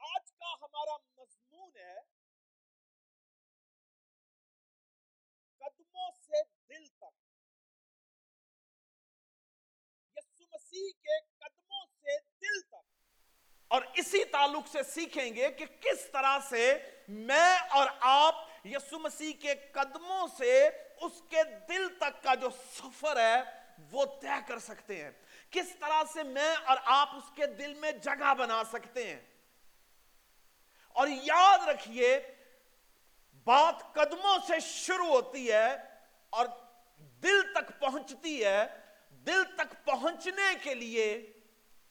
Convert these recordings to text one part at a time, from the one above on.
آج کا ہمارا مضمون ہے اور اسی تعلق سے سیکھیں گے کہ کس طرح سے میں اور آپ یسو مسیح کے قدموں سے اس کے دل تک کا جو سفر ہے وہ طے کر سکتے ہیں۔ کس طرح سے میں اور آپ اس کے دل میں جگہ بنا سکتے ہیں۔ اور یاد رکھیے، بات قدموں سے شروع ہوتی ہے اور دل تک پہنچتی ہے۔ دل تک پہنچنے کے لیے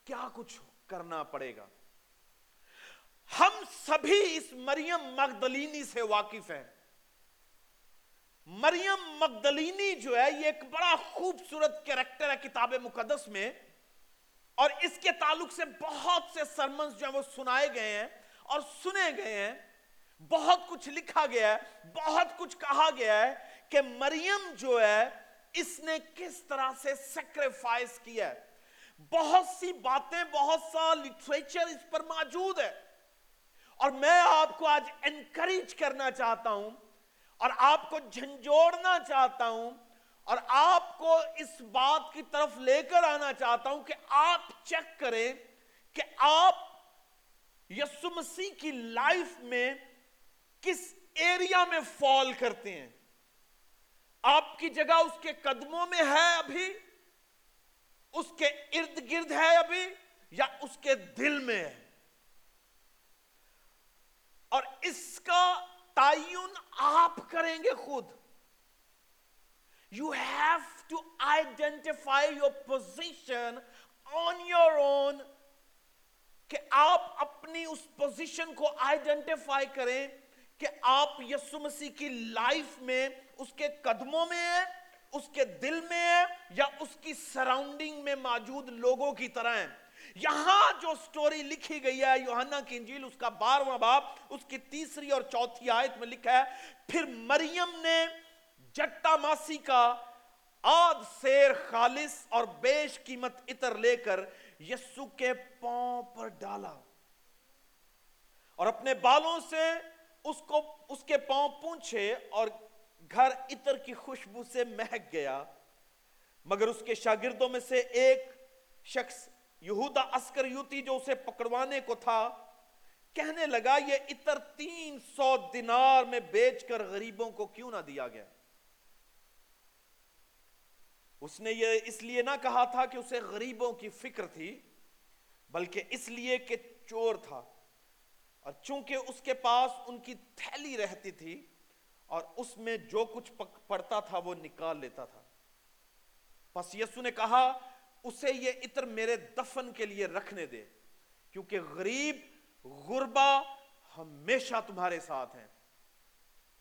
کیا کچھ ہو؟ کرنا پڑے گا۔ ہم سبھی اس مریم مغدلینی سے واقف ہیں۔ مریم مغدلینی جو ہے، یہ ایک بڑا خوبصورت کریکٹر ہے کتاب مقدس میں۔ اور اس کے تعلق سے بہت سے سرمنز جو ہیں، وہ سنائے گئے ہیں اور سنے گئے ہیں۔ بہت کچھ لکھا گیا ہے، بہت کچھ کہا گیا ہے کہ مریم جو ہے، اس نے کس طرح سے سیکریفائز کیا ہے۔ بہت سی باتیں، بہت سا لٹریچر اس پر موجود ہے۔ اور میں آپ کو آج انکریج کرنا چاہتا ہوں اور آپ کو جھنجوڑنا چاہتا ہوں اور آپ کو اس بات کی طرف لے کر آنا چاہتا ہوں کہ آپ چیک کریں کہ آپ یسو مسیح کی لائف میں کس ایریا میں فال کرتے ہیں۔ آپ کی جگہ اس کے قدموں میں ہے ابھی؟ اس کے ارد گرد ہے ابھی یا اس کے دل میں ہے؟ اور اس کا تعین آپ کریں گے خود۔ You have to identify your position on your own کہ آپ اپنی اس پوزیشن کو آئیڈینٹیفائی کریں کہ آپ یسو مسیح کی لائف میں اس کے قدموں میں ہیں اس کے دل میں ہے یا اس کی سراؤنڈنگ میں موجود لوگوں کی طرح ہیں یہاں جو سٹوری لکھی گئی ہے یوہنہ کی انجیل، اس کا بارواں باپ اس کی تیسری اور چوتھی آیت میں لکھا ہے، پھر مریم نے جٹا ماسی کا آد سیر خالص اور بیش قیمت اتر لے کر یسو کے پاؤں پر ڈالا۔ اور اپنے بالوں سے اس کو، اس کے پاؤں پونچھے اور گھر اتر کی خوشبو سے مہک گیا، مگر اس کے شاگردوں میں سے ایک شخص یہودا اسکر یوتی جو اسے پکڑوانے کو تھا، کہنے لگا، یہ اتر تین سو دینار میں بیچ کر غریبوں کو کیوں نہ دیا گیا؟ اس نے یہ اس لیے نہ کہا تھا کہ اسے غریبوں کی فکر تھی، بلکہ اس لیے کہ چور تھا۔ اور چونکہ اس کے پاس ان کی تھیلی رہتی تھی اور اس میں جو کچھ پڑتا تھا وہ نکال لیتا تھا۔ پس یسو نے کہا، اسے یہ عطر میرے دفن کے لیے رکھنے دے، کیونکہ غریب، غربا ہمیشہ تمہارے ساتھ ہیں۔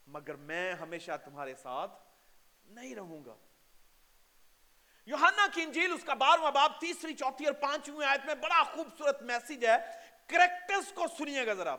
مگر میں ہمیشہ تمہارے ساتھ نہیں رہوں گا۔ یوحنا کی انجیل، اس کا بارواں باب، تیسری، چوتھی اور پانچویں آیت میں بڑا خوبصورت میسیج ہے۔ کریکٹرز کو سنیے گا ذرا۔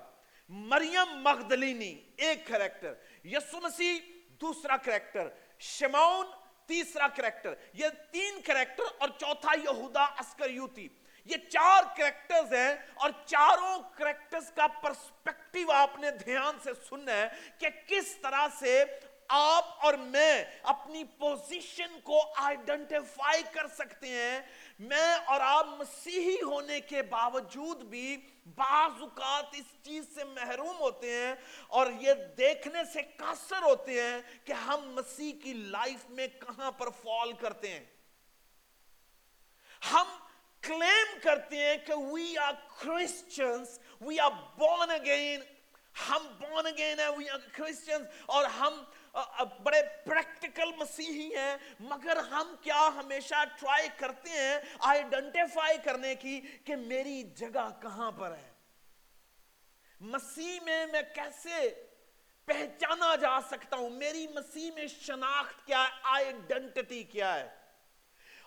مریم مغدلینی، ایک کریکٹر، یسو مسیح، دوسرا کریکٹر، شمعون، تیسرا کریکٹر، یہ تین کریکٹر اور چوتھا یہودا اسکر یوتی۔ یہ چار کریکٹرز ہیں اور چاروں کریکٹرز کا پرسپیکٹیو آپ نے دھیان سے سننا ہے کہ کس طرح سے آپ اور میں اپنی پوزیشن کو آئیڈنٹیفائی کر سکتے ہیں۔ میں اور آپ مسیحی ہونے کے باوجود بھی بعض اوقات اس چیز سے محروم ہوتے ہیں اور یہ دیکھنے سے قاصر ہوتے ہیں کہ ہم مسیح کی لائف میں کہاں پر فال کرتے ہیں۔ ہم کلیم کرتے ہیں کہ we are Christians we are born again ہم بورن اگین ہیں وی آر کرسچنس اور ہم بڑے پریکٹیکل مسیحی ہیں، مگر ہم کیا ہمیشہ ٹرائی کرتے ہیں آئیڈنٹیفائی کرنے کی کہ میری جگہ کہاں پر ہے؟ مسیح میں میں کیسے پہچانا جا سکتا ہوں؟ میری مسیح میں شناخت کیا ہے؟ آئیڈنٹی کیا ہے؟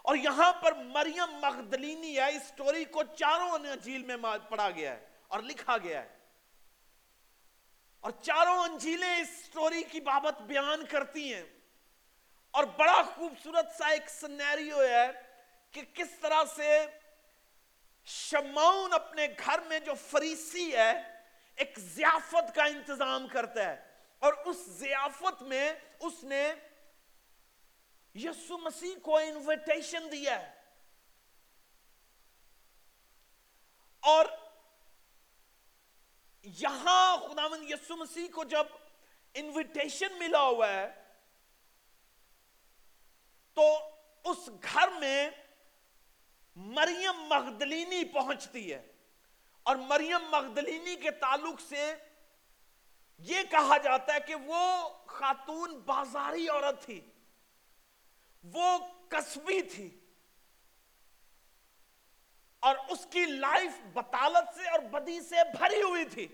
اور یہاں پر مریم مغدلینی ہے، اس سٹوری کو چاروں انجیل میں پڑھا گیا ہے اور لکھا گیا ہے۔ اور چاروں انجیلیں اس سٹوری کی بابت بیان کرتی ہیں۔ اور بڑا خوبصورت سا ایک سنیریو ہے کہ کس طرح سے شمعون اپنے گھر میں جو فریسی ہے، ایک زیافت کا انتظام کرتا ہے۔ اور اس زیافت میں اس نے یسو مسیح کو انویٹیشن دیا ہے۔ اور یہاں خداوند یسو مسیح کو جب انویٹیشن ملا ہوا ہے، تو اس گھر میں مریم مغدلینی پہنچتی ہے۔ اور مریم مغدلینی کے تعلق سے یہ کہا جاتا ہے کہ وہ خاتون بازاری عورت تھی۔ وہ کسبی تھی۔ اور اس کی لائف بطالت سے اور بدی سے بھری ہوئی تھی۔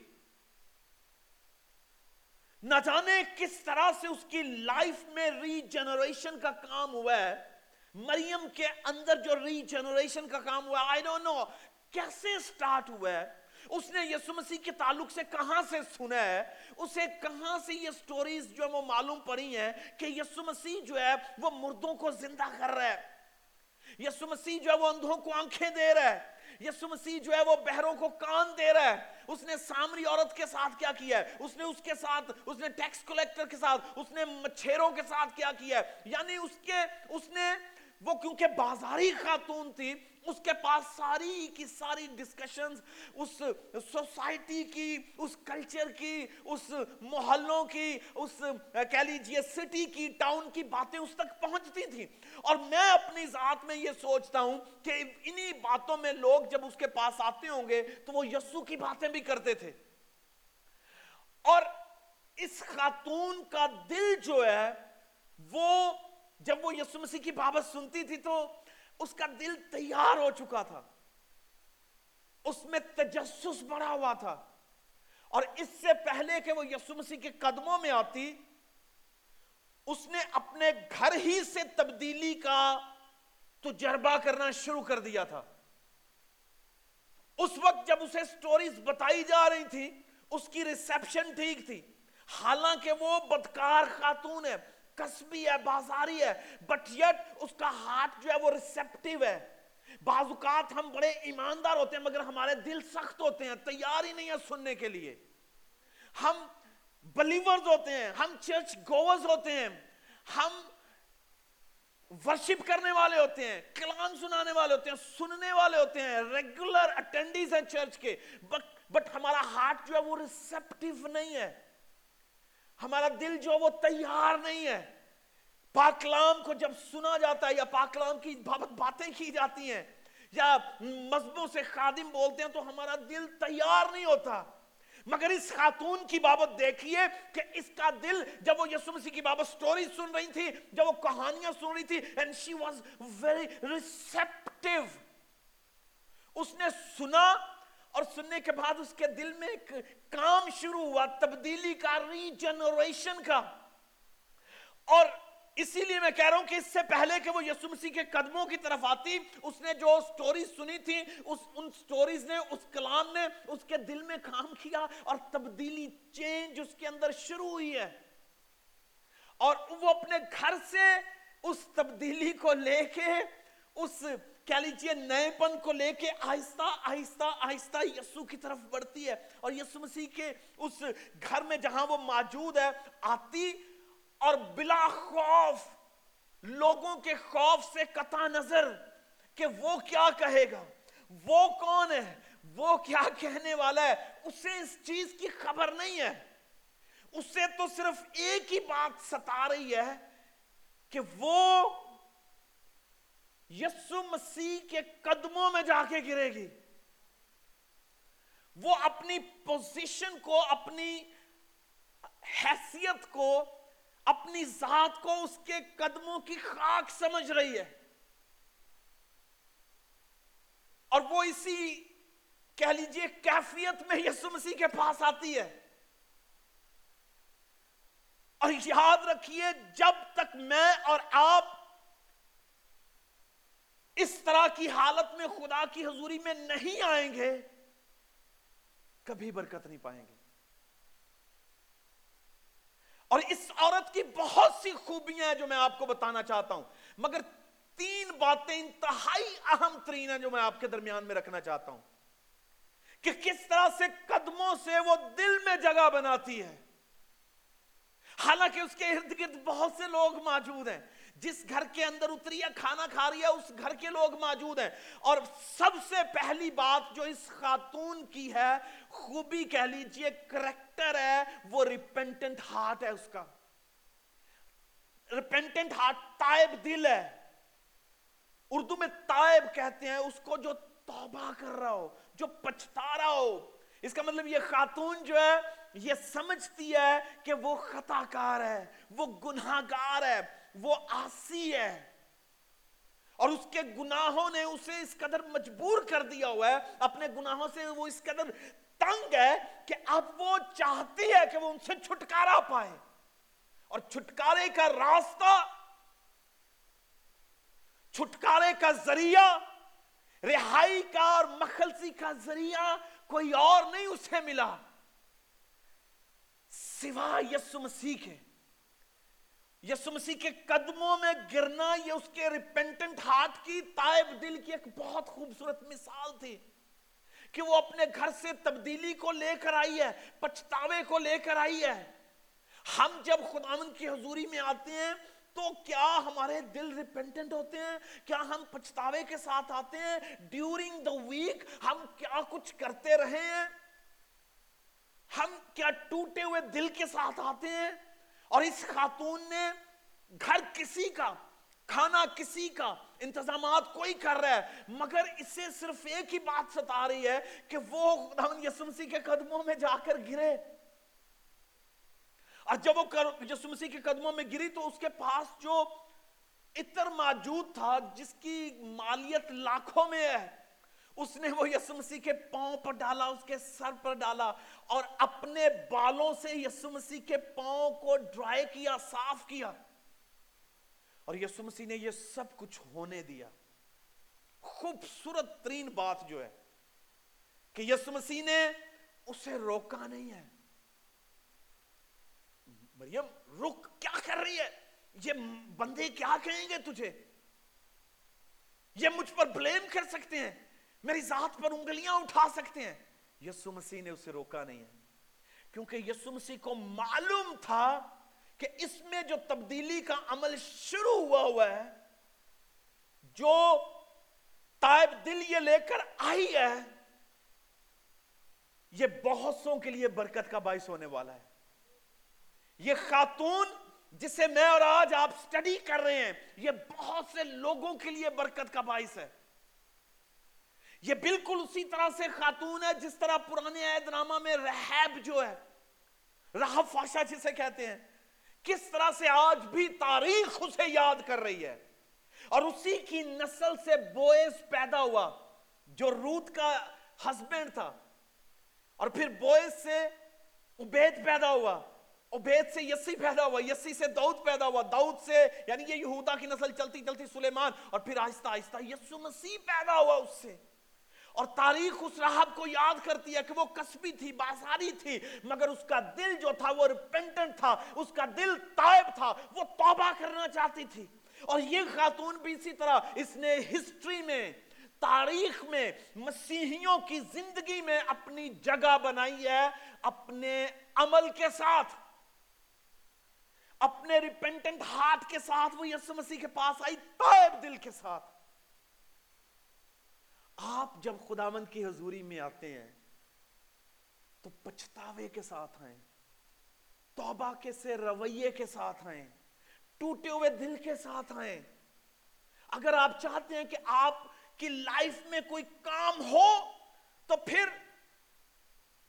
نہ جانے کس طرح سے اس کی لائف میں ری جنریشن کا کام ہوا ہے۔ مریم کے اندر جو ری جنریشن کا کام ہوا آئی ڈونٹ نو کیسے سٹارٹ ہوا ہے۔ اس نے یسو مسیح کے تعلق سے کہاں سے سنا ہے؟ اسے کہاں سے یہ سٹوریز جو ہے وہ معلوم پڑی ہیں کہ یسو مسیح جو ہے وہ مردوں کو زندہ کر رہا ہے؟ یسو مسیح جو ہے وہ اندھوں کو آنکھیں دے رہا ہے۔ یسو مسیح جو ہے وہ بہروں کو کان دے رہا ہے۔ اس نے سامری عورت کے ساتھ کیا کیا ہے؟ اس نے اس کے ساتھ، اس نے ٹیکس کلیکٹر کے ساتھ، اس نے مچھیروں کے ساتھ کیا کیا ہے؟ یعنی اس کے، اس نے وہ کیونکہ بازاری خاتون تھی اس کے پاس ساری کی ساری ڈسکشنز اس سوسائٹی کی، اس کلچر کی، اس محلوں کی، اس کہہ لیجیے سٹی کی ٹاؤن کی باتیں اس تک پہنچتی تھی اور میں اپنی ذات میں یہ سوچتا ہوں کہ انہی باتوں میں لوگ جب اس کے پاس آتے ہوں گے تو وہ یسو کی باتیں بھی کرتے تھے۔ اور اس خاتون کا دل جو ہے، وہ جب وہ یسو مسیح کی بابت سنتی تھی تو اس کا دل تیار ہو چکا تھا۔ اس میں تجسس بڑا ہوا تھا۔ اور اس سے پہلے کہ وہ یسو مسیح کے قدموں میں آتی، اس نے اپنے گھر ہی سے تبدیلی کا تجربہ کرنا شروع کر دیا تھا۔ اس وقت جب اسے سٹوریز بتائی جا رہی تھی، اس کی ریسپشن ٹھیک تھی۔ حالانکہ وہ بدکار خاتون ہے۔ کسبی ہے، بازاری ہے بٹ یٹ اس کا ہاتھ جو ہے وہ ریسپٹیو ہے۔ بعض اوقات ہم بڑے ایماندار ہوتے ہیں، مگر ہمارے دل سخت ہوتے ہیں تیار ہی نہیں ہے سننے کے لیے۔ ہم بلیورز ہوتے ہیں، ہم چرچ گوورز ہوتے ہیں، ہم ورشپ کرنے والے ہوتے ہیں، کلام سنانے والے ہوتے ہیں، سننے والے ہوتے ہیں ریگولر اٹینڈیز ہیں چرچ کے۔ بٹ ہمارا ہارٹ جو ہے وہ ریسپٹیو نہیں ہے۔ ہمارا دل جو وہ تیار نہیں ہے۔ پاکلام کو جب سنا جاتا ہے یا پاکلام کی بابت باتیں کی جاتی ہیں یا مذہبوں سے خادم بولتے ہیں تو ہمارا دل تیار نہیں ہوتا۔ مگر اس خاتون کی بابت دیکھیے کہ اس کا دل جب وہ یسو مسیح کی بابت سٹوری سن رہی تھی، جب وہ کہانیاں سن رہی تھی، and she was very receptive اس نے سنا اور سننے کے بعد اس کے دل میں ایک کام شروع ہوا، تبدیلی کا ری جنریشن کا۔ اور اسی لیے میں کہہ رہا ہوں کہ اس سے پہلے کہ وہ یسو مسیح کے قدموں کی طرف آتی، اس نے جو سٹوری سنی تھی، اس، ان سٹوریز نے، اس کلام نے، اس کے دل میں کام کیا اور تبدیلی چینج اس کے اندر شروع ہوئی ہے۔ اور وہ اپنے گھر سے اس تبدیلی کو لے کے، اس کہہ لیجیے نئے پن کو لے کے آہستہ آہستہ آہستہ یسو کی طرف بڑھتی ہے اور یسو مسیح کے اس گھر میں جہاں وہ موجود ہے، آتی اور بلا خوف لوگوں کے خوف سے قطع نظر کہ وہ کیا کہے گا؟ وہ کون ہے؟ وہ کیا کہنے والا ہے؟ اسے اس چیز کی خبر نہیں ہے۔ اسے تو صرف ایک ہی بات ستا رہی ہے کہ وہ یسو مسیح کے قدموں میں جا کے گرے گی۔ وہ اپنی پوزیشن کو، اپنی حیثیت کو، اپنی ذات کو اس کے قدموں کی خاک سمجھ رہی ہے۔ اور وہ اسی کہہ لیجیے کیفیت میں یسو مسیح کے پاس آتی ہے۔ اور یاد رکھیے، جب تک میں اور آپ اس طرح کی حالت میں خدا کی حضوری میں نہیں آئیں گے، کبھی برکت نہیں پائیں گے۔ اور اس عورت کی بہت سی خوبیاں ہیں جو میں آپ کو بتانا چاہتا ہوں، مگر تین باتیں انتہائی اہم ترین ہیں جو میں آپ کے درمیان میں رکھنا چاہتا ہوں کہ کس طرح سے قدموں سے وہ دل میں جگہ بناتی ہے۔ حالانکہ اس کے ارد گرد بہت سے لوگ موجود ہیں جس گھر کے اندر اتری ہے کھانا کھا رہی ہے، اس گھر کے لوگ موجود ہیں۔ اور سب سے پہلی بات جو اس خاتون کی ہے، خوبی کہہ لیجیے، کریکٹر ہے، وہ ریپینٹنٹ ہارٹ ہے اس کا۔ ریپینٹنٹ ہارٹ تائب دل ہے۔ اردو میں تائب کہتے ہیں، اس کو جو توبہ کر رہا ہو، جو پچھتا رہا ہو۔ اس کا مطلب یہ خاتون جو ہے، یہ سمجھتی ہے کہ وہ خطا کار ہے، وہ گناہ گار ہے۔ وہ آسی ہے۔ اور اس کے گناہوں نے اسے اس قدر مجبور کر دیا ہوا ہے، اپنے گناہوں سے وہ اس قدر تنگ ہے کہ اب وہ چاہتی ہے کہ وہ ان سے چھٹکارا پائے۔ اور چھٹکارے کا راستہ، چھٹکارے کا ذریعہ، رہائی کا اور مخلصی کا ذریعہ کوئی اور نہیں اسے ملا۔ سوا یسو مسیح کے۔ یسو مسیح کے قدموں میں گرنا، یہ اس کے ریپینٹنٹ ہارٹ کی تائب دل کی ایک بہت خوبصورت مثال تھی کہ وہ اپنے گھر سے تبدیلی کو لے کر آئی ہے، پچھتاوے کو لے کر آئی ہے۔ ہم جب خداون کی حضوری میں آتے ہیں تو کیا ہمارے دل ریپینٹنٹ ہوتے ہیں؟ کیا ہم پچھتاوے کے ساتھ آتے ہیں؟ ڈیورنگ دا ویک ہم کیا کچھ کرتے رہے ہیں؟ ہم کیا ٹوٹے ہوئے دل کے ساتھ آتے ہیں؟ اور اس خاتون نے گھر کسی کا، کھانا کسی کا انتظامات کوئی کر رہا ہے، مگر اسے صرف ایک ہی بات ستا رہی ہے کہ وہ خداون یسو مسیح کے قدموں میں جا کر گرے۔ اور جب وہ یسو مسیح کے قدموں میں گری تو اس کے پاس جو اتر موجود تھا، جس کی مالیت لاکھوں میں ہے اس نے وہ یسو مسیح کے پاؤں پر ڈالا، اس کے سر پر ڈالا اور اپنے بالوں سے یسو مسیح کے پاؤں کو ڈرائی کیا، صاف کیا۔ اور یسو مسیح نے یہ سب کچھ ہونے دیا۔ خوبصورت ترین بات جو ہے کہ یسو مسیح نے اسے روکا نہیں ہے۔ مریم رک کیا کر رہی ہے؟ یہ بندے کیا کہیں گے تجھے؟ یہ مجھ پر بلیم کر سکتے ہیں۔ میری ذات پر انگلیاں اٹھا سکتے ہیں۔ یسو مسیح نے اسے روکا نہیں ہے۔ کیونکہ یسو مسیح کو معلوم تھا کہ اس میں جو تبدیلی کا عمل شروع ہوا ہوا ہے، جو تائب دل یہ لے کر آئی ہے، یہ بہت سو کے لیے برکت کا باعث ہونے والا ہے۔ یہ خاتون جسے میں اور آج آپ سٹڈی کر رہے ہیں، یہ بہت سے لوگوں کے لیے برکت کا باعث ہے۔ یہ بالکل اسی طرح سے خاتون ہے، جس طرح پرانے عید نامہ میں رحب جو ہے رحب فاشا جسے کہتے ہیں، کس طرح سے آج بھی تاریخ اسے یاد کر رہی ہے۔ اور اسی کی نسل سے بوئز پیدا ہوا، جو روت کا ہسبینڈ تھا۔ اور پھر بوئز سے عبید پیدا ہوا، عبید سے یسی پیدا ہوا، یسی سے دعوت پیدا ہوا۔ دعوت سے یعنی یہ یہودا کی نسل چلتی چلتی سلیمان، اور پھر آہستہ آہستہ یسو مسیح پیدا ہوا اس سے۔ اور تاریخ اس رہب کو یاد کرتی ہے کہ وہ قصبی تھی، بازاری تھی، مگر اس کا دل جو تھا وہ ریپنٹنٹ تھا، اس کا دل تائب تھا، وہ توبہ کرنا چاہتی تھی۔ اور یہ خاتون بھی اسی طرح اس نے ہسٹری میں، تاریخ میں، مسیحیوں کی زندگی میں اپنی جگہ بنائی ہے، اپنے عمل کے ساتھ، اپنے ریپنٹنٹ ہارٹ کے ساتھ وہ یسو مسیح کے پاس آئی، تائب دل کے ساتھ۔ آپ جب خداون کی حضوری میں آتے ہیں، تو پچھتاوے کے ساتھ آئیں، توبہ کے سے رویے کے ساتھ آئیں، ٹوٹے ہوئے دل کے ساتھ آئیں۔ اگر آپ چاہتے ہیں کہ آپ کی لائف میں کوئی کام ہو، تو پھر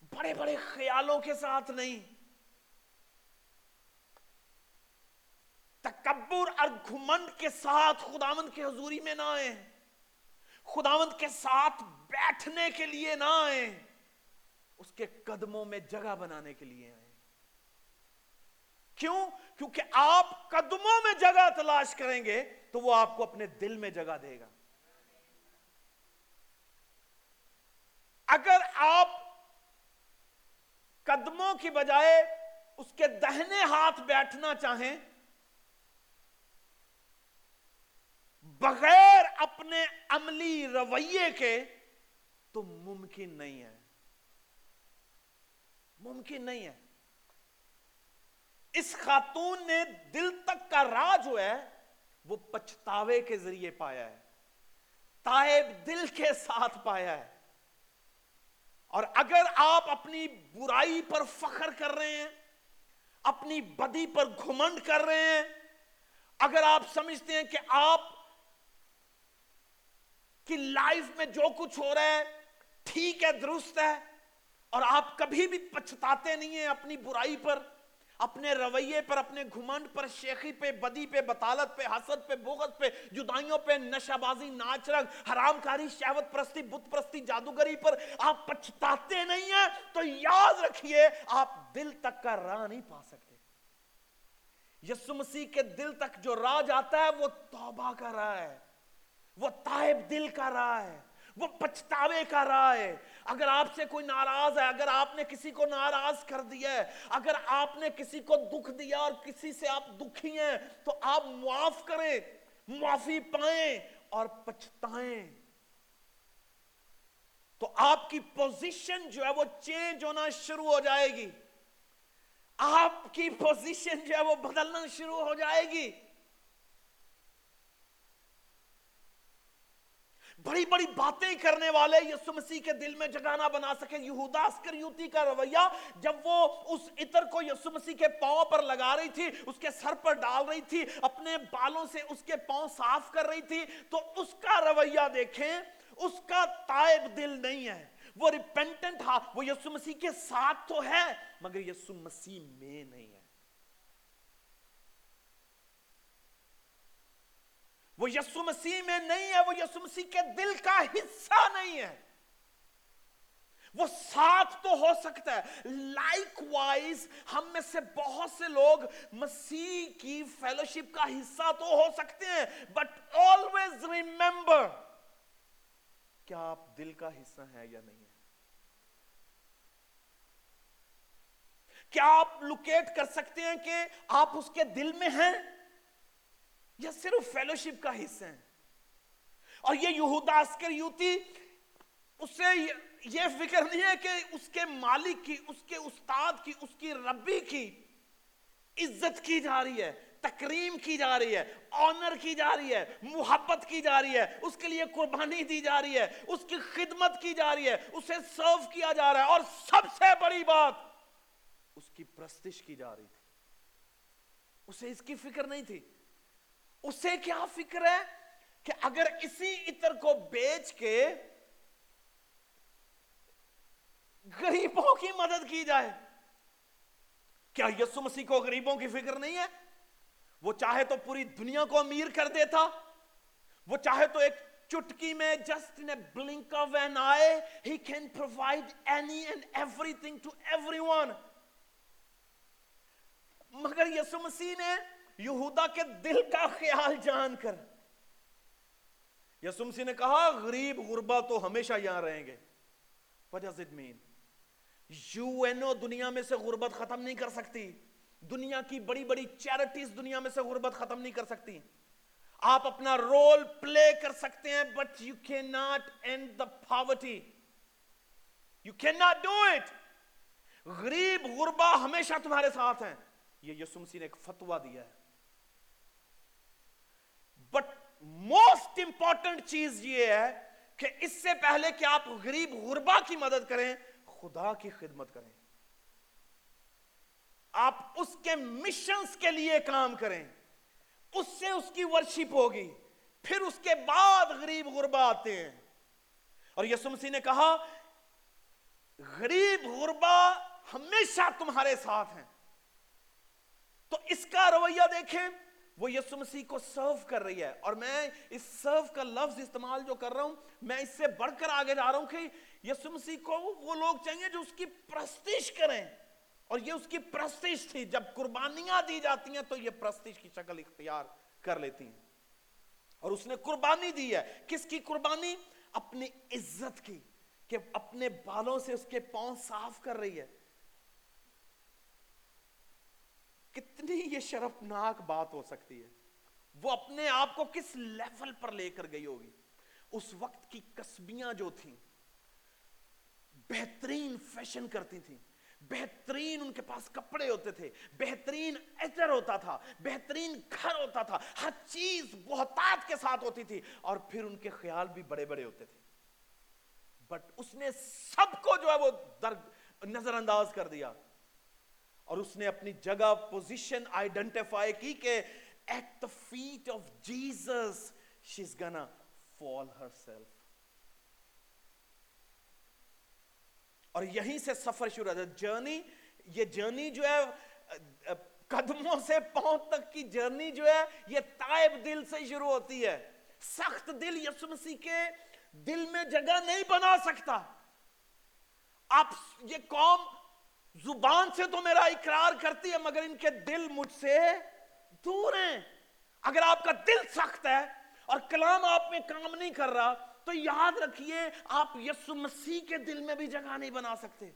بڑے بڑے خیالوں کے ساتھ نہیں۔ تکبر اور گھمنڈ کے ساتھ خداون کی حضوری میں نہ آئیں۔ خداوند کے ساتھ بیٹھنے کے لیے نہ آئیں، اس کے قدموں میں جگہ بنانے کے لیے آئیں۔ کیوں؟ کیونکہ آپ قدموں میں جگہ تلاش کریں گے تو وہ آپ کو اپنے دل میں جگہ دے گا۔ اگر آپ قدموں کی بجائے اس کے دہنے ہاتھ بیٹھنا چاہیں بغیر اپنے عملی رویے کے تو ممکن نہیں ہے۔ ممکن نہیں ہے۔ اس خاتون نے دل تک کا راہ جو ہے، وہ پچھتاوے کے ذریعے پایا ہے۔ تائب دل کے ساتھ پایا ہے۔ اور اگر آپ اپنی برائی پر فخر کر رہے ہیں، اپنی بدی پر گھمنڈ کر رہے ہیں، اگر آپ سمجھتے ہیں کہ آپ کی لائف میں جو کچھ ہو رہا ہے، ٹھیک ہے، درست ہے، اور آپ کبھی بھی پچھتاتے نہیں ہیں اپنی برائی پر، اپنے رویے پر، اپنے گھمنڈ پر، شیخی پہ، بدی پہ، بطالت پہ، حسد پہ، بغض پہ، جدائیوں پہ، نشہ بازی، ناچ رنگ، حرام کاری، شہوت پرستی، بت پرستی، جادوگری پر آپ پچھتاتے نہیں ہیں، تو یاد رکھیے، آپ دل تک کا راہ نہیں پا سکتے۔ یسو مسیح کے دل تک جو راہ جاتا ہے، وہ توبہ کا راہ ہے۔ وہ تائب دل کا راہ ہے، وہ پچھتاوے کا راہ ہے۔ اگر آپ سے کوئی ناراض ہے، اگر آپ نے کسی کو ناراض کر دیا ہے، اگر آپ نے کسی کو دکھ دیا اور کسی سے آپ دکھی ہیں، تو آپ معاف کریں، معافی پائیں اور پچھتائیں۔ تو آپ کی پوزیشن جو ہے وہ چینج ہونا شروع ہو جائے گی۔ آپ کی پوزیشن جو ہے وہ بدلنا شروع ہو جائے گی۔ بڑی بڑی باتیں کرنے والے یسو مسیح کے دل میں جگانا بنا سکے، یہودا اسکریوتی کا رویہ، جب وہ اس عطر کو یسو مسیح کے پاؤں پر لگا رہی تھی، اس کے سر پر ڈال رہی تھی، اپنے بالوں سے اس کے پاؤں صاف کر رہی تھی، تو اس کا رویہ دیکھیں، اس کا تائب دل نہیں ہے۔ وہ ریپینٹنٹ تھا، وہ یسو مسیح کے ساتھ تو ہے، مگر یسو مسیح میں نہیں ہے۔ وہ یسو مسیح میں نہیں ہے، وہ یسو مسیح کے دل کا حصہ نہیں ہے۔ وہ ساتھ تو ہو سکتا ہے۔ لائک وائز ہم میں سے بہت سے لوگ مسیح کی فیلوشپ کا حصہ تو ہو سکتے ہیں بٹ آلویز ریمبر کیا آپ دل کا حصہ ہیں یا نہیں ہے۔ کیا آپ لوکیٹ کر سکتے ہیں کہ آپ اس کے دل میں ہیں؟ یا صرف فیلوشپ کا حصہ ہیں؟ اور یہ یہودا اسکریوتی اسے یہ فکر نہیں ہے کہ اس کے مالک کی، اس کے استاد کی، اس کی ربی کی عزت کی جا رہی ہے، تکریم کی جا رہی ہے آنر کی جا رہی ہے، محبت کی جا رہی ہے، اس کے لیے قربانی دی جا رہی ہے، اس کی خدمت کی جا رہی ہے، اسے سرو کیا جا رہا ہے، اور سب سے بڑی بات، اس کی پرستش کی جا رہی تھی۔ اسے اس کی فکر نہیں تھی۔ اسے کیا فکر ہے کہ اگر اسی عطر کو بیچ کے غریبوں کی مدد کی جائے، کیا یسو مسیح کو غریبوں کی فکر نہیں ہے؟ وہ چاہے تو پوری دنیا کو امیر کر دیتا، وہ چاہے تو ایک چٹکی میں just in blink of an eye he can provide any and everything to everyone مگر یسو مسیح نے یہودا کے دل کا خیال جان کر۔ یسو مسیح نے کہا، غریب غربا تو ہمیشہ یہاں رہیں گے۔ What does it mean? U N O دنیا میں سے غربت ختم نہیں کر سکتی۔ دنیا کی بڑی بڑی چیریٹیز دنیا میں سے غربت ختم نہیں کر سکتی۔ آپ اپنا رول پلے کر سکتے ہیں but you can not end the poverty you can not do it غریب غربا ہمیشہ تمہارے ساتھ ہیں۔ یہ یسو مسیح نے ایک فتوا دیا ہے۔ بٹ موسٹ امپورٹنٹ چیز یہ ہے کہ اس سے پہلے کہ آپ غریب غربا کی مدد کریں، خدا کی خدمت کریں۔ آپ اس کے مشنز کے لیے کام کریں۔ اس سے اس کی ورشپ ہوگی۔ پھر اس کے بعد غریب غربا آتے ہیں۔ اور یسو مسیح نے کہا، غریب غربا ہمیشہ تمہارے ساتھ ہیں۔ تو اس کا رویہ دیکھیں۔ وہ یسو مسیح کو سرو کر رہی ہے۔ اور میں اس سرو کا لفظ استعمال جو کر رہا ہوں، میں اس سے بڑھ کر آگے جا رہا ہوں کہ یسو مسیح کو وہ لوگ چاہیے جو اس کی پرستش کریں۔ اور یہ اس کی پرستش تھی۔ جب قربانیاں دی جاتی ہیں تو یہ پرستش کی شکل اختیار کر لیتی ہیں۔ اور اس نے قربانی دی ہے۔ کس کی قربانی؟ اپنی عزت کی، کہ اپنے بالوں سے اس کے پاؤں صاف کر رہی ہے۔ کتنی یہ شرفناک بات ہو سکتی ہے۔ وہ اپنے آپ کو کس لیول پر لے کر گئی ہوگی؟ اس وقت کی کسبیاں جو تھیں، بہترین فیشن کرتی تھیں، بہترین ان کے پاس کپڑے ہوتے تھے، بہترین ایٹر ہوتا تھا، بہترین گھر ہوتا تھا، ہر چیز بہتات کے ساتھ ہوتی تھی اور پھر ان کے خیال بھی بڑے بڑے ہوتے تھے۔ بٹ اس نے سب کو جو ہے وہ نظر انداز کر دیا۔ اور اس نے اپنی جگہ پوزیشن آئیڈینٹیفائی کی کہ at the feet of Jesus she is gonna fall her self اور یہیں سے سفر شروع ہے۔ جرنی، یہ جرنی جو ہے، قدموں سے پاؤں تک کی جرنی جو ہے، یہ تائب دل سے شروع ہوتی ہے۔ سخت دل یسو مسیح کے دل میں جگہ نہیں بنا سکتا۔ آپ، یہ قوم زبان سے تو میرا اقرار کرتی ہے، مگر ان کے دل مجھ سے دور ہیں۔ اگر آپ کا دل سخت ہے اور کلام آپ میں کام نہیں کر رہا، تو یاد رکھیے، آپ یسو مسیح کے دل میں بھی جگہ نہیں بنا سکتے۔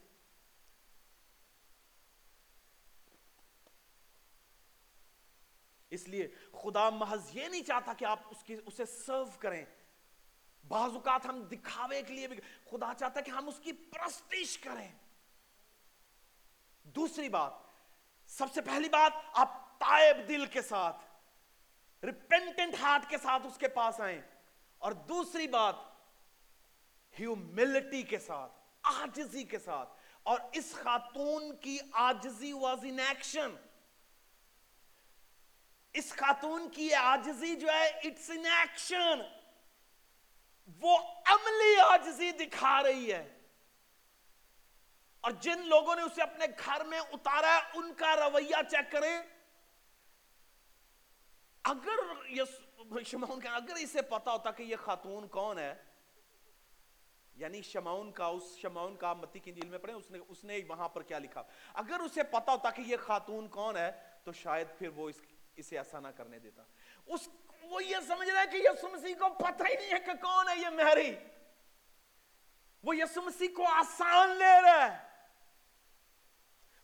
اس لیے خدا محض یہ نہیں چاہتا کہ آپ اس کی، اسے سرو کریں۔ بعض اوقات ہم دکھاوے کے لیے بھی، خدا چاہتا ہے کہ ہم اس کی پرستش کریں۔ دوسری بات، سب سے پہلی بات، آپ تائب دل کے ساتھ ریپینٹنٹ ہارٹ کے ساتھ اس کے پاس آئیں۔ اور دوسری بات ہیوملٹی کے ساتھ آجزی کے ساتھ۔ اور اس خاتون کی آجزی واز ان ایکشن اس خاتون کی آجزی جو ہے اٹس ان ایکشن وہ عملی آجزی دکھا رہی ہے۔ اور جن لوگوں نے اسے اپنے گھر میں اتارا ہے، ان کا رویہ چیک کریں۔ اگر شمعون کا اگر اسے پتا ہوتا کہ یہ خاتون کون ہے یعنی شمعون کا اس شمعون کا متی کی انجیل میں پڑھیں، اس نے اس نے وہاں پر کیا لکھا۔ اگر اسے پتا ہوتا کہ یہ خاتون کون ہے، تو شاید پھر وہ اس اسے ایسا نہ کرنے دیتا۔ اس وہ یہ سمجھ رہا ہے کہ یسو مسیح کو پتہ ہی نہیں ہے کہ کون ہے یہ مہری۔ وہ یسو مسیح کو آسان لے رہا ہے۔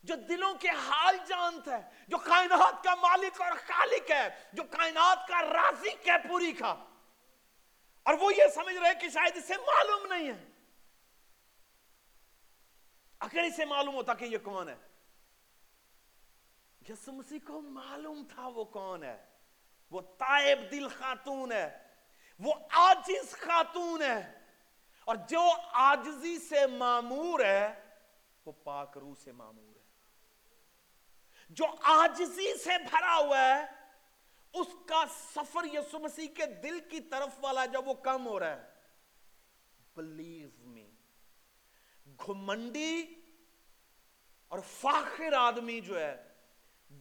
جو دلوں کے حال جانتا ہے، جو کائنات کا مالک اور خالق ہے، جو کائنات کا رازق ہے پوری کا۔ اور وہ یہ سمجھ رہے کہ شاید اسے معلوم نہیں ہے۔ اگر اسے معلوم ہوتا کہ یہ کون ہے یسو مسیح کو معلوم تھا وہ کون ہے۔ وہ تائب دل خاتون ہے، وہ آجز خاتون ہے۔ اور جو آجزی سے معمور ہے، وہ پاک روح سے معمور جو آجزی سے بھرا ہوا ہے، اس کا سفر یسو مسیح کے دل کی طرف والا جب وہ کم ہو رہا ہے، بلیو می، گھمنڈی اور فاخر آدمی جو ہے،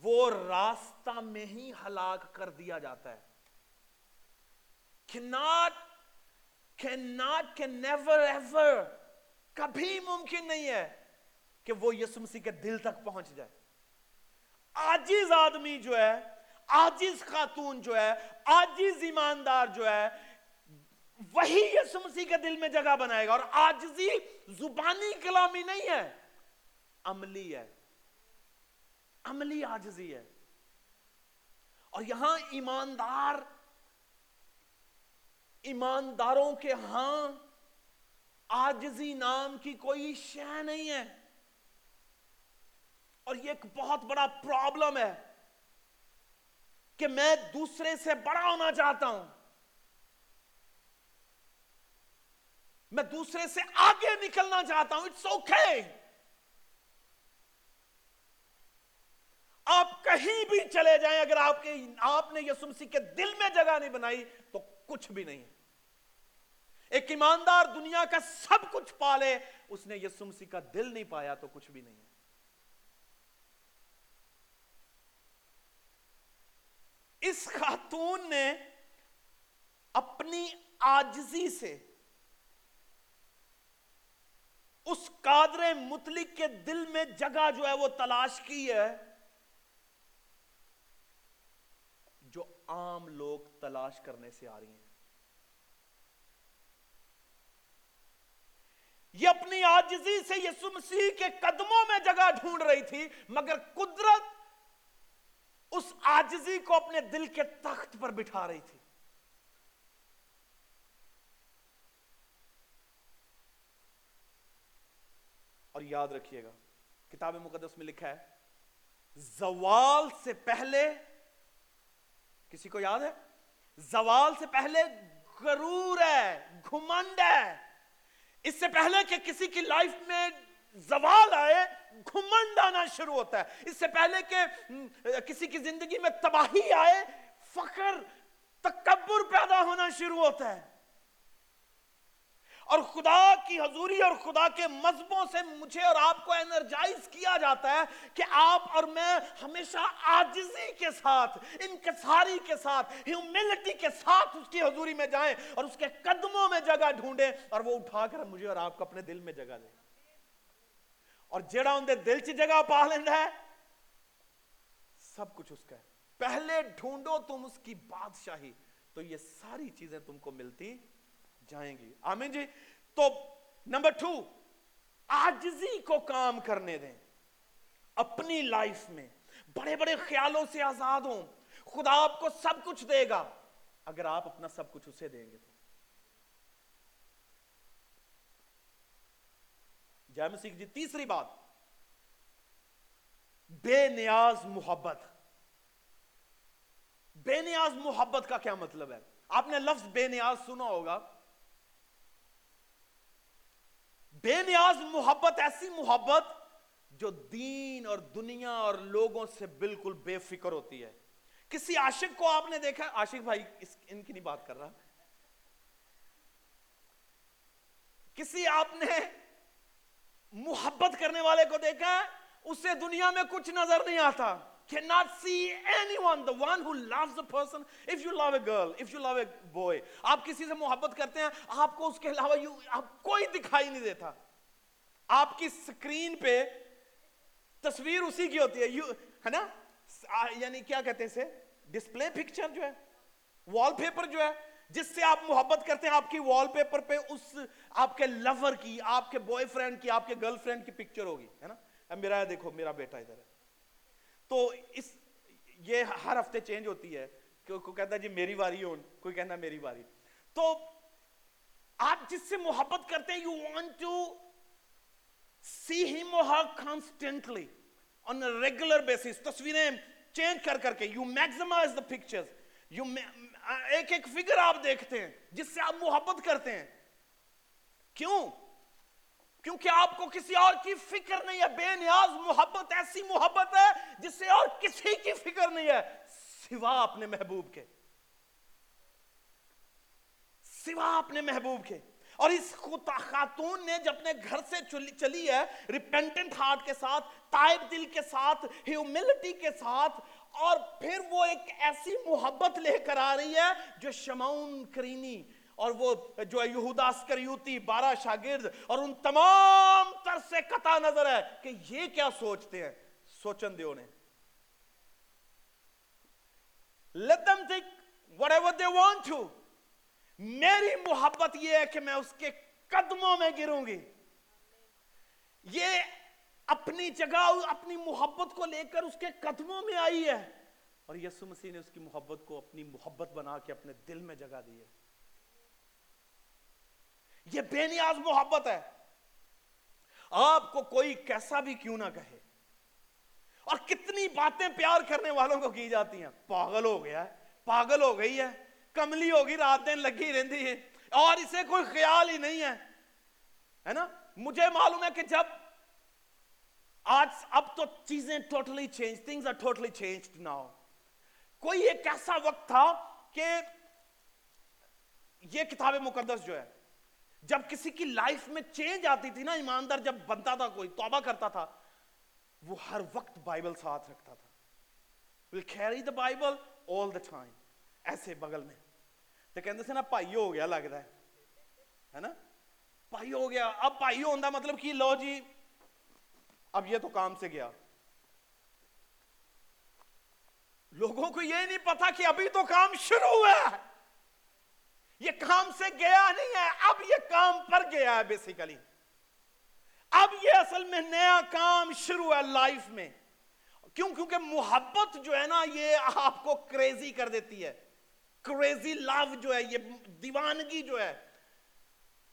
وہ راستہ میں ہی ہلاک کر دیا جاتا ہے۔ نیور ایور کبھی ممکن نہیں ہے کہ وہ یسو مسیح کے دل تک پہنچ جائے۔ آجیز آدمی جو ہے آجیز خاتون جو ہے آجیز ایماندار جو ہے، وہی یسو مسیح کے دل میں جگہ بنائے گا اور آجزی زبانی کلامی نہیں ہے، عملی ہے۔ عملی آجزی ہے۔ اور یہاں ایماندار، ایمانداروں کے ہاں آجزی نام کی کوئی شہ نہیں ہے۔ اور یہ ایک بہت بڑا پرابلم ہے کہ میں دوسرے سے بڑا ہونا چاہتا ہوں۔ میں دوسرے سے آگے نکلنا چاہتا ہوں۔ اٹس اوکے آپ کہیں بھی چلے جائیں، اگر آپ کے، آپ نے یسمسی کے دل میں جگہ نہیں بنائی تو کچھ بھی نہیں۔ ایک ایماندار دنیا کا سب کچھ پالے، اس نے یسمسی کا دل نہیں پایا تو کچھ بھی نہیں۔ ہے اس خاتون نے اپنی آجزی سے اس قادر مطلق کے دل میں جگہ جو ہے وہ تلاش کی ہے، جو عام لوگ تلاش کرنے سے آ رہی ہیں۔ یہ اپنی آجزی سے یسو مسیح کے قدموں میں جگہ ڈھونڈ رہی تھی، مگر قدرت اس آجزی کو اپنے دل کے تخت پر بٹھا رہی تھی۔ اور یاد رکھیے گا، کتاب مقدس میں لکھا ہے، زوال سے پہلے، کسی کو یاد ہے؟ زوال سے پہلے غرور ہے، گھمنڈ ہے۔ اس سے پہلے کہ کسی کی لائف میں زوال آئے گھمنڈ آنا شروع ہوتا ہے۔ اس سے پہلے کہ کسی کی زندگی میں تباہی آئے، فخر، تکبر پیدا ہونا شروع ہوتا ہے۔ اور خدا کی حضوری اور خدا کے مذہبوں سے مجھے اور آپ کو انرجائز کیا جاتا ہے کہ آپ اور میں ہمیشہ آجزی کے ساتھ، انکساری کے ساتھ ہیوملٹی کے ساتھ اس کی حضوری میں جائیں اور اس کے قدموں میں جگہ ڈھونڈیں اور وہ اٹھا کر مجھے اور آپ کو اپنے دل میں جگہ دیں۔ اور جیڑا ان دل چی جگہ پا لیندہ ہے، سب کچھ اس کا ہے۔ پہلے ڈھونڈو تم اس کی بادشاہی، تو یہ ساری چیزیں تم کو ملتی جائیں گی۔ آمین جی؟ تو نمبر ٹو آجزی کو کام کرنے دیں۔ اپنی لائف میں بڑے بڑے خیالوں سے آزاد ہوں۔ خدا آپ کو سب کچھ دے گا، اگر آپ اپنا سب کچھ اسے دیں گے تو۔ جائے مسیح جی تیسری بات، بے نیاز محبت۔ بے نیاز محبت کا کیا مطلب ہے؟ آپ نے لفظ بے نیاز سنا ہوگا۔ بے نیاز محبت ایسی محبت جو دین اور دنیا اور لوگوں سے بالکل بے فکر ہوتی ہے۔ کسی عاشق کو آپ نے دیکھا؟ عاشق بھائی ان کی نہیں بات کر رہا۔ کسی آپ نے محبت کرنے والے کو دیکھا اسے دنیا میں کچھ نظر نہیں آتا۔ Cannot see anyone the one who loves a person. If you love a girl if you love a boy آپ کسی سے محبت کرتے ہیں، آپ کو اس کے علاوہ آپ کوئی دکھائی نہیں دیتا۔ آپ کی سکرین پہ تصویر اسی کی ہوتی ہے۔ ہے نا؟ یعنی کیا کہتے ہیں اسے؟ ڈسپلے پکچر جو ہے۔ وال پیپر جو ہے۔ جس سے آپ محبت کرتے ہیں، آپ کی وال پیپر پہ اس آپ کے لور کی، آپ کے بوائے فرینڈ کی، آپ کے گرل فرینڈ کی پکچر ہوگی، ہے نا؟ میرا دیکھو، میرا بیٹا ادھر ہے۔ تو اس، یہ ہر ہفتے چینج ہوتی ہے۔ کوئی کہتا ہے جی میری واری ہو کوئی کہنا میری واری۔ تو آپ جس سے محبت کرتے ہیں you want to see him her constantly on regular basis تصویریں چینج کر کر کے you maximize the picture you ایک ایک فگر آپ دیکھتے ہیں، جس سے آپ محبت کرتے ہیں۔ کیوں؟ کیونکہ آپ کو کسی اور کی فکر نہیں ہے، بے نیاز محبت، ایسی محبت ہے، جس سے اور کسی کی فکر نہیں ہے۔ سوا اپنے محبوب کے۔ سوا اپنے محبوب کے۔ اور اس خاتون نے جب اپنے گھر سے چلی ہے ریپینٹنٹ ہارٹ کے ساتھ تائب دل کے ساتھ ہیوملٹی کے ساتھ اور پھر وہ ایک ایسی محبت لے کر آ رہی ہے جو شمعون کرینی اور وہ جو یہودا اسکریوتی بارہ شاگرد اور ان تمام تر سے قطع نظر ہے کہ یہ کیا سوچتے ہیں؟ سوچن دیو نے let them think whatever they want to. میری محبت یہ ہے کہ میں اس کے قدموں میں گروں گی. یہ اپنی جگہ، اپنی محبت کو لے کر اس کے قدموں میں آئی ہے۔ اور یسو مسیح نے اس کی محبت کو اپنی محبت بنا کے اپنے دل میں جگہ دی ہے۔ یہ بے نیاز محبت ہے۔ آپ کو کوئی کیسا بھی کیوں نہ کہے۔ اور کتنی باتیں پیار کرنے والوں کو کی جاتی ہیں۔ پاگل ہو گیا ہے، پاگل ہو گئی ہے۔ کملی ہوگی رات دن لگی رہتی ہے اور اسے کوئی خیال ہی نہیں ہے۔ ہے نا؟ مجھے معلوم ہے کہ جب آج اب تو چیزیں totally change things are totally changed now کوئی ایک ایسا وقت تھا کہ یہ کتاب مقدس جو ہے، جب کسی کی لائف میں چینج آتی تھی نا، ایماندار جب بنتا تھا، کوئی توبہ کرتا تھا، وہ ہر وقت بائبل ساتھ رکھتا تھا۔ Will carry the Bible all the time ایسے بغل میں۔ تو کہتے سے نا پائی ہو گیا، لگ رہا ہے۔ نا؟ پائی ہو گیا۔ اب پائی ہوندہ مطلب کہ لو جی اب یہ تو کام سے گیا۔ لوگوں کو یہ نہیں پتا کہ ابھی تو کام شروع ہوا ہے۔ یہ کام سے گیا نہیں ہے، اب یہ کام پر گیا ہے بیسیکلی اب یہ اصل میں نیا کام شروع ہے لائف میں۔ کیوں؟ کیونکہ محبت جو ہے نا، یہ آپ کو کریزی کر دیتی ہے۔ کریزی لو جو ہے، یہ دیوانگی جو ہے۔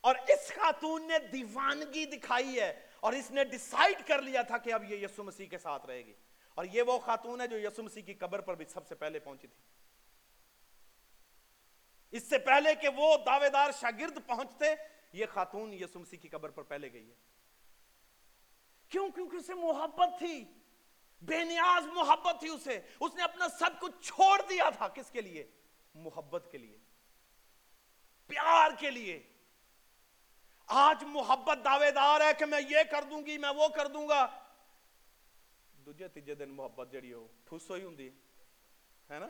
اور اس خاتون نے دیوانگی دکھائی ہے۔ اور اس نے ڈیسائیڈ کر لیا تھا کہ اب یہ یسو مسیح کے ساتھ رہے گی۔ اور یہ وہ خاتون ہے جو یسو مسیح کی قبر پر بھی سب سے پہلے پہنچی تھی۔ اس سے پہلے کہ وہ دعوے دار شاگرد پہنچتے، یہ خاتون یسو مسیح کی قبر پر پہلے گئی ہے۔ کیوں؟ کیونکہ اسے محبت تھی۔ بے نیاز محبت تھی اسے۔ اس نے اپنا سب کچھ چھوڑ دیا تھا۔ کس کے لیے؟ محبت کے لیے۔ پیار کے لیے۔ آج محبت دعوے دار ہے کہ میں یہ کر دوں گی، میں وہ کر دوں گا۔ دوجے، تیجے دن محبت جڑی ہو ٹھوس ہوئی ہوں ہے نا؟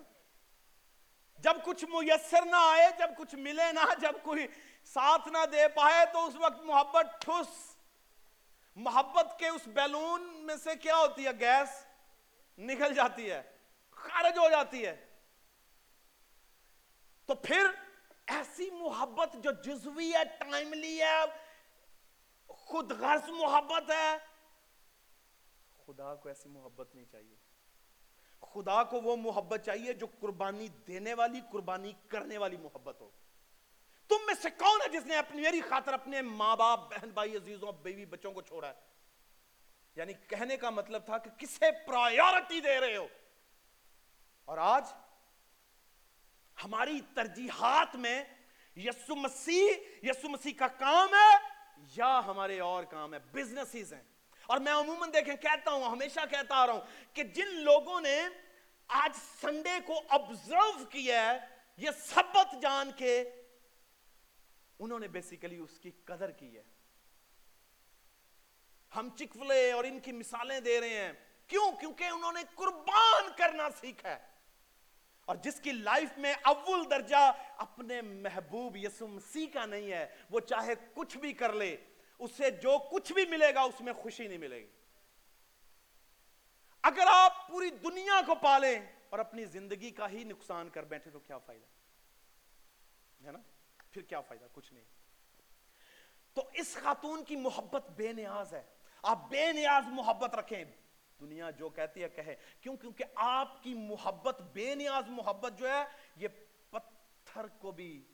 جب کچھ میسر نہ آئے، جب کچھ ملے نہ، جب کوئی ساتھ نہ دے پائے، تو اس وقت محبت ٹھوس۔ محبت کے اس بیلون میں سے کیا ہوتی ہے؟ گیس نکل جاتی ہے، خارج ہو جاتی ہے۔ تو پھر ایسی محبت جو جزوی ہے ٹائملی ہے، خود غرض محبت ہے۔ خدا کو ایسی محبت نہیں چاہیے۔ خدا کو وہ محبت چاہیے جو قربانی دینے والی، قربانی کرنے والی محبت ہو۔ تم میں سے کون ہے جس نے اپنی میری خاطر اپنے ماں باپ بہن بھائی عزیزوں، بیوی بچوں کو چھوڑا ہے؟ یعنی کہنے کا مطلب تھا کہ کسے پرائیورٹی دے رہے ہو۔ اور آج ہماری ترجیحات میں یسو مسیح یسو مسیح کا کام ہے یا ہمارے اور کام ہے؟ بزنسز ہیں۔ اور میں عموماً دیکھیں، کہتا ہوں، ہمیشہ کہتا آ رہا ہوں کہ جن لوگوں نے آج سنڈے کو آبزرو کیا ہے، یہ سبت جان کے انہوں نے بیسیکلی اس کی قدر کی ہے۔ ہم چکفلے اور ان کی مثالیں دے رہے ہیں۔ کیوں؟ کیونکہ انہوں نے قربان کرنا سیکھا ہے۔ اور جس کی لائف میں اول درجہ اپنے محبوب یسو مسیح کا نہیں ہے، وہ چاہے کچھ بھی کر لے، اسے جو کچھ بھی ملے گا اس میں خوشی نہیں ملے گی۔ اگر آپ پوری دنیا کو پالیں اور اپنی زندگی کا ہی نقصان کر بیٹھے تو کیا فائدہ؟ ہے نا؟ پھر کیا فائدہ؟ کچھ نہیں۔ تو اس خاتون کی محبت بے نیاز ہے۔ آپ بے نیاز محبت رکھیں۔ دنیا جو کہتی ہے، کہے۔ کیوں؟ کیونکہ آپ کی محبت، بے نیاز محبت جو ہے، یہ پتھر کو بھی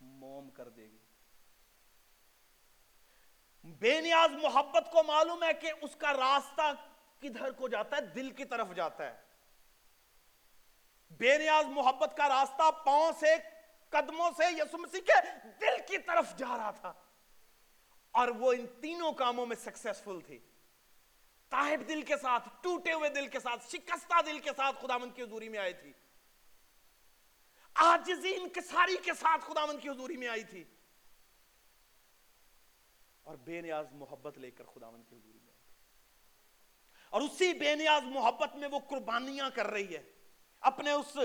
موم کر دے گی۔ بے نیاز محبت کو معلوم ہے کہ اس کا راستہ کدھر کو جاتا ہے؟ دل کی طرف جاتا ہے۔ بے نیاز محبت کا راستہ پاؤں سے، قدموں سے یسو مسیح کے دل کی طرف جا رہا تھا۔ اور وہ ان تینوں کاموں میں سکسیسفل تھی۔ تاہب دل کے ساتھ، ٹوٹے ہوئے دل کے ساتھ، شکستہ دل کے ساتھ خدا مند کی حضوری میں آئی تھی۔ آجزی انکساری کے ساتھ خدا مند کی حضوری میں آئی تھی۔ اور بے نیاز محبت لے کر خدا مند کی حضوری میں آئی تھی۔ اور اسی بے نیاز محبت میں وہ قربانیاں کر رہی ہے۔ اپنے اس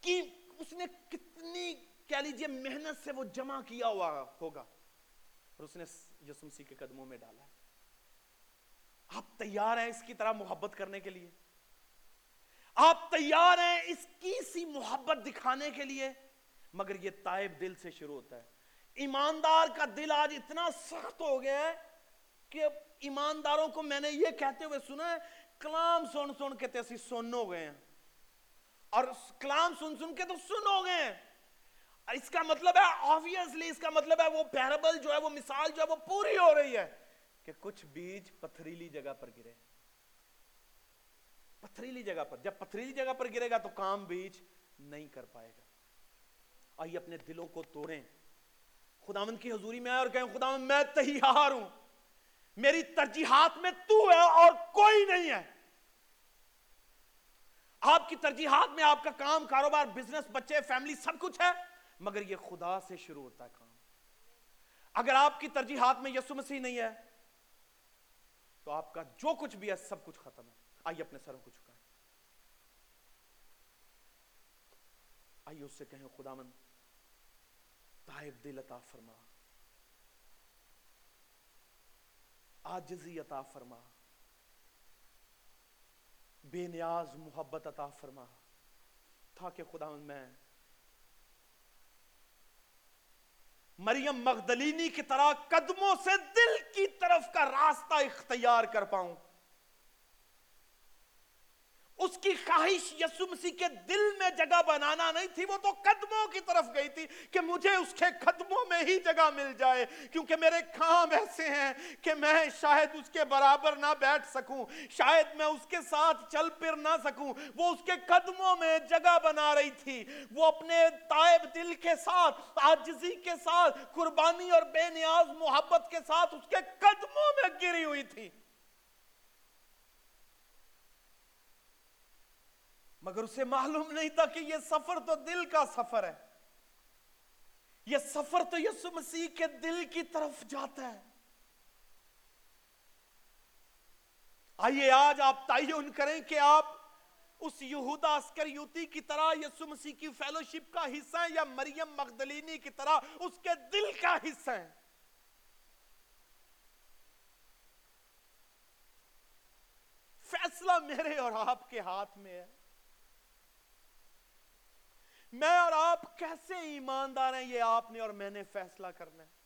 کی، اس نے کتنی، کہہ لیجیے، محنت سے وہ جمع کیا ہوا ہوگا۔ اور اس نے یسو مسیح کے قدموں میں ڈالا ہے۔ آپ تیار ہیں اس کی طرح محبت کرنے کے لیے؟ آپ تیار ہیں اس کی سی محبت دکھانے کے لیے؟ مگر یہ تائب دل سے شروع ہوتا ہے۔ ایماندار کا دل آج اتنا سخت ہو گیا ہے کہ ایمانداروں کو میں نے یہ کہتے ہوئے سنا ہے، کلام سن سن کے تیسی سن ہو گئے ہیں۔ اور کلام سن سن کے تو سن ہو گئے ہیں۔ اس کا مطلب ہے آبویسلی اس کا مطلب ہے وہ پیربل جو ہے، وہ مثال جو ہے، وہ پوری ہو رہی ہے۔ کہ کچھ بیج پتھریلی جگہ پر گرے۔ پتھریلی جگہ پر، جب پتھریلی جگہ پر گرے گا تو کام بیج نہیں کر پائے گا۔ آئیے اپنے دلوں کو توڑیں۔ خداوند کی حضوری میں آئے اور کہیں، خداوند، میں تیار ہوں۔ میری ترجیحات میں تو ہے اور کوئی نہیں ہے۔ آپ کی ترجیحات میں آپ کا کام، کاروبار بزنس بچے فیملی سب کچھ ہے، مگر یہ خدا سے شروع ہوتا ہے کام۔ اگر آپ کی ترجیحات میں یسو مسیح نہیں ہے تو آپ کا جو کچھ بھی ہے سب کچھ ختم ہے۔ آئیے اپنے سروں کو چکائیں آئیے اس سے کہیں خدا من تائب دل عطا فرما۔ آجزی عطا فرما۔ بے نیاز محبت عطا فرما۔ تاکہ خدا من میں مریم مغدلینی کی طرح قدموں سے دل کی طرف کا راستہ اختیار کر پاؤں۔ اس کی خواہش یسو مسیح کے دل میں جگہ بنانا نہیں تھی، وہ تو قدموں کی طرف گئی تھی کہ مجھے اس کے قدموں میں ہی جگہ مل جائے، کیونکہ میرے کام ایسے ہیں کہ میں شاید اس کے برابر نہ بیٹھ سکوں، شاید میں اس کے ساتھ چل پھر نہ سکوں۔ وہ اس کے قدموں میں جگہ بنا رہی تھی، وہ اپنے تائب دل کے ساتھ آجزی کے ساتھ، قربانی اور بے نیاز محبت کے ساتھ اس کے قدموں میں گری ہوئی تھی۔ مگر اسے معلوم نہیں تھا کہ یہ سفر تو دل کا سفر ہے۔ یہ سفر تو یسو مسیح کے دل کی طرف جاتا ہے۔ آئیے آج آپ تعین کریں کہ آپ اس یہودا اسکریوتی کی طرح یسو مسیح کی فیلوشپ کا حصہ ہیں یا مریم مغدلینی کی طرح اس کے دل کا حصہ ہیں۔ فیصلہ میرے اور آپ کے ہاتھ میں ہے۔ میں اور آپ کیسے ایماندار ہیں یہ آپ نے اور میں نے فیصلہ کرنا ہے؟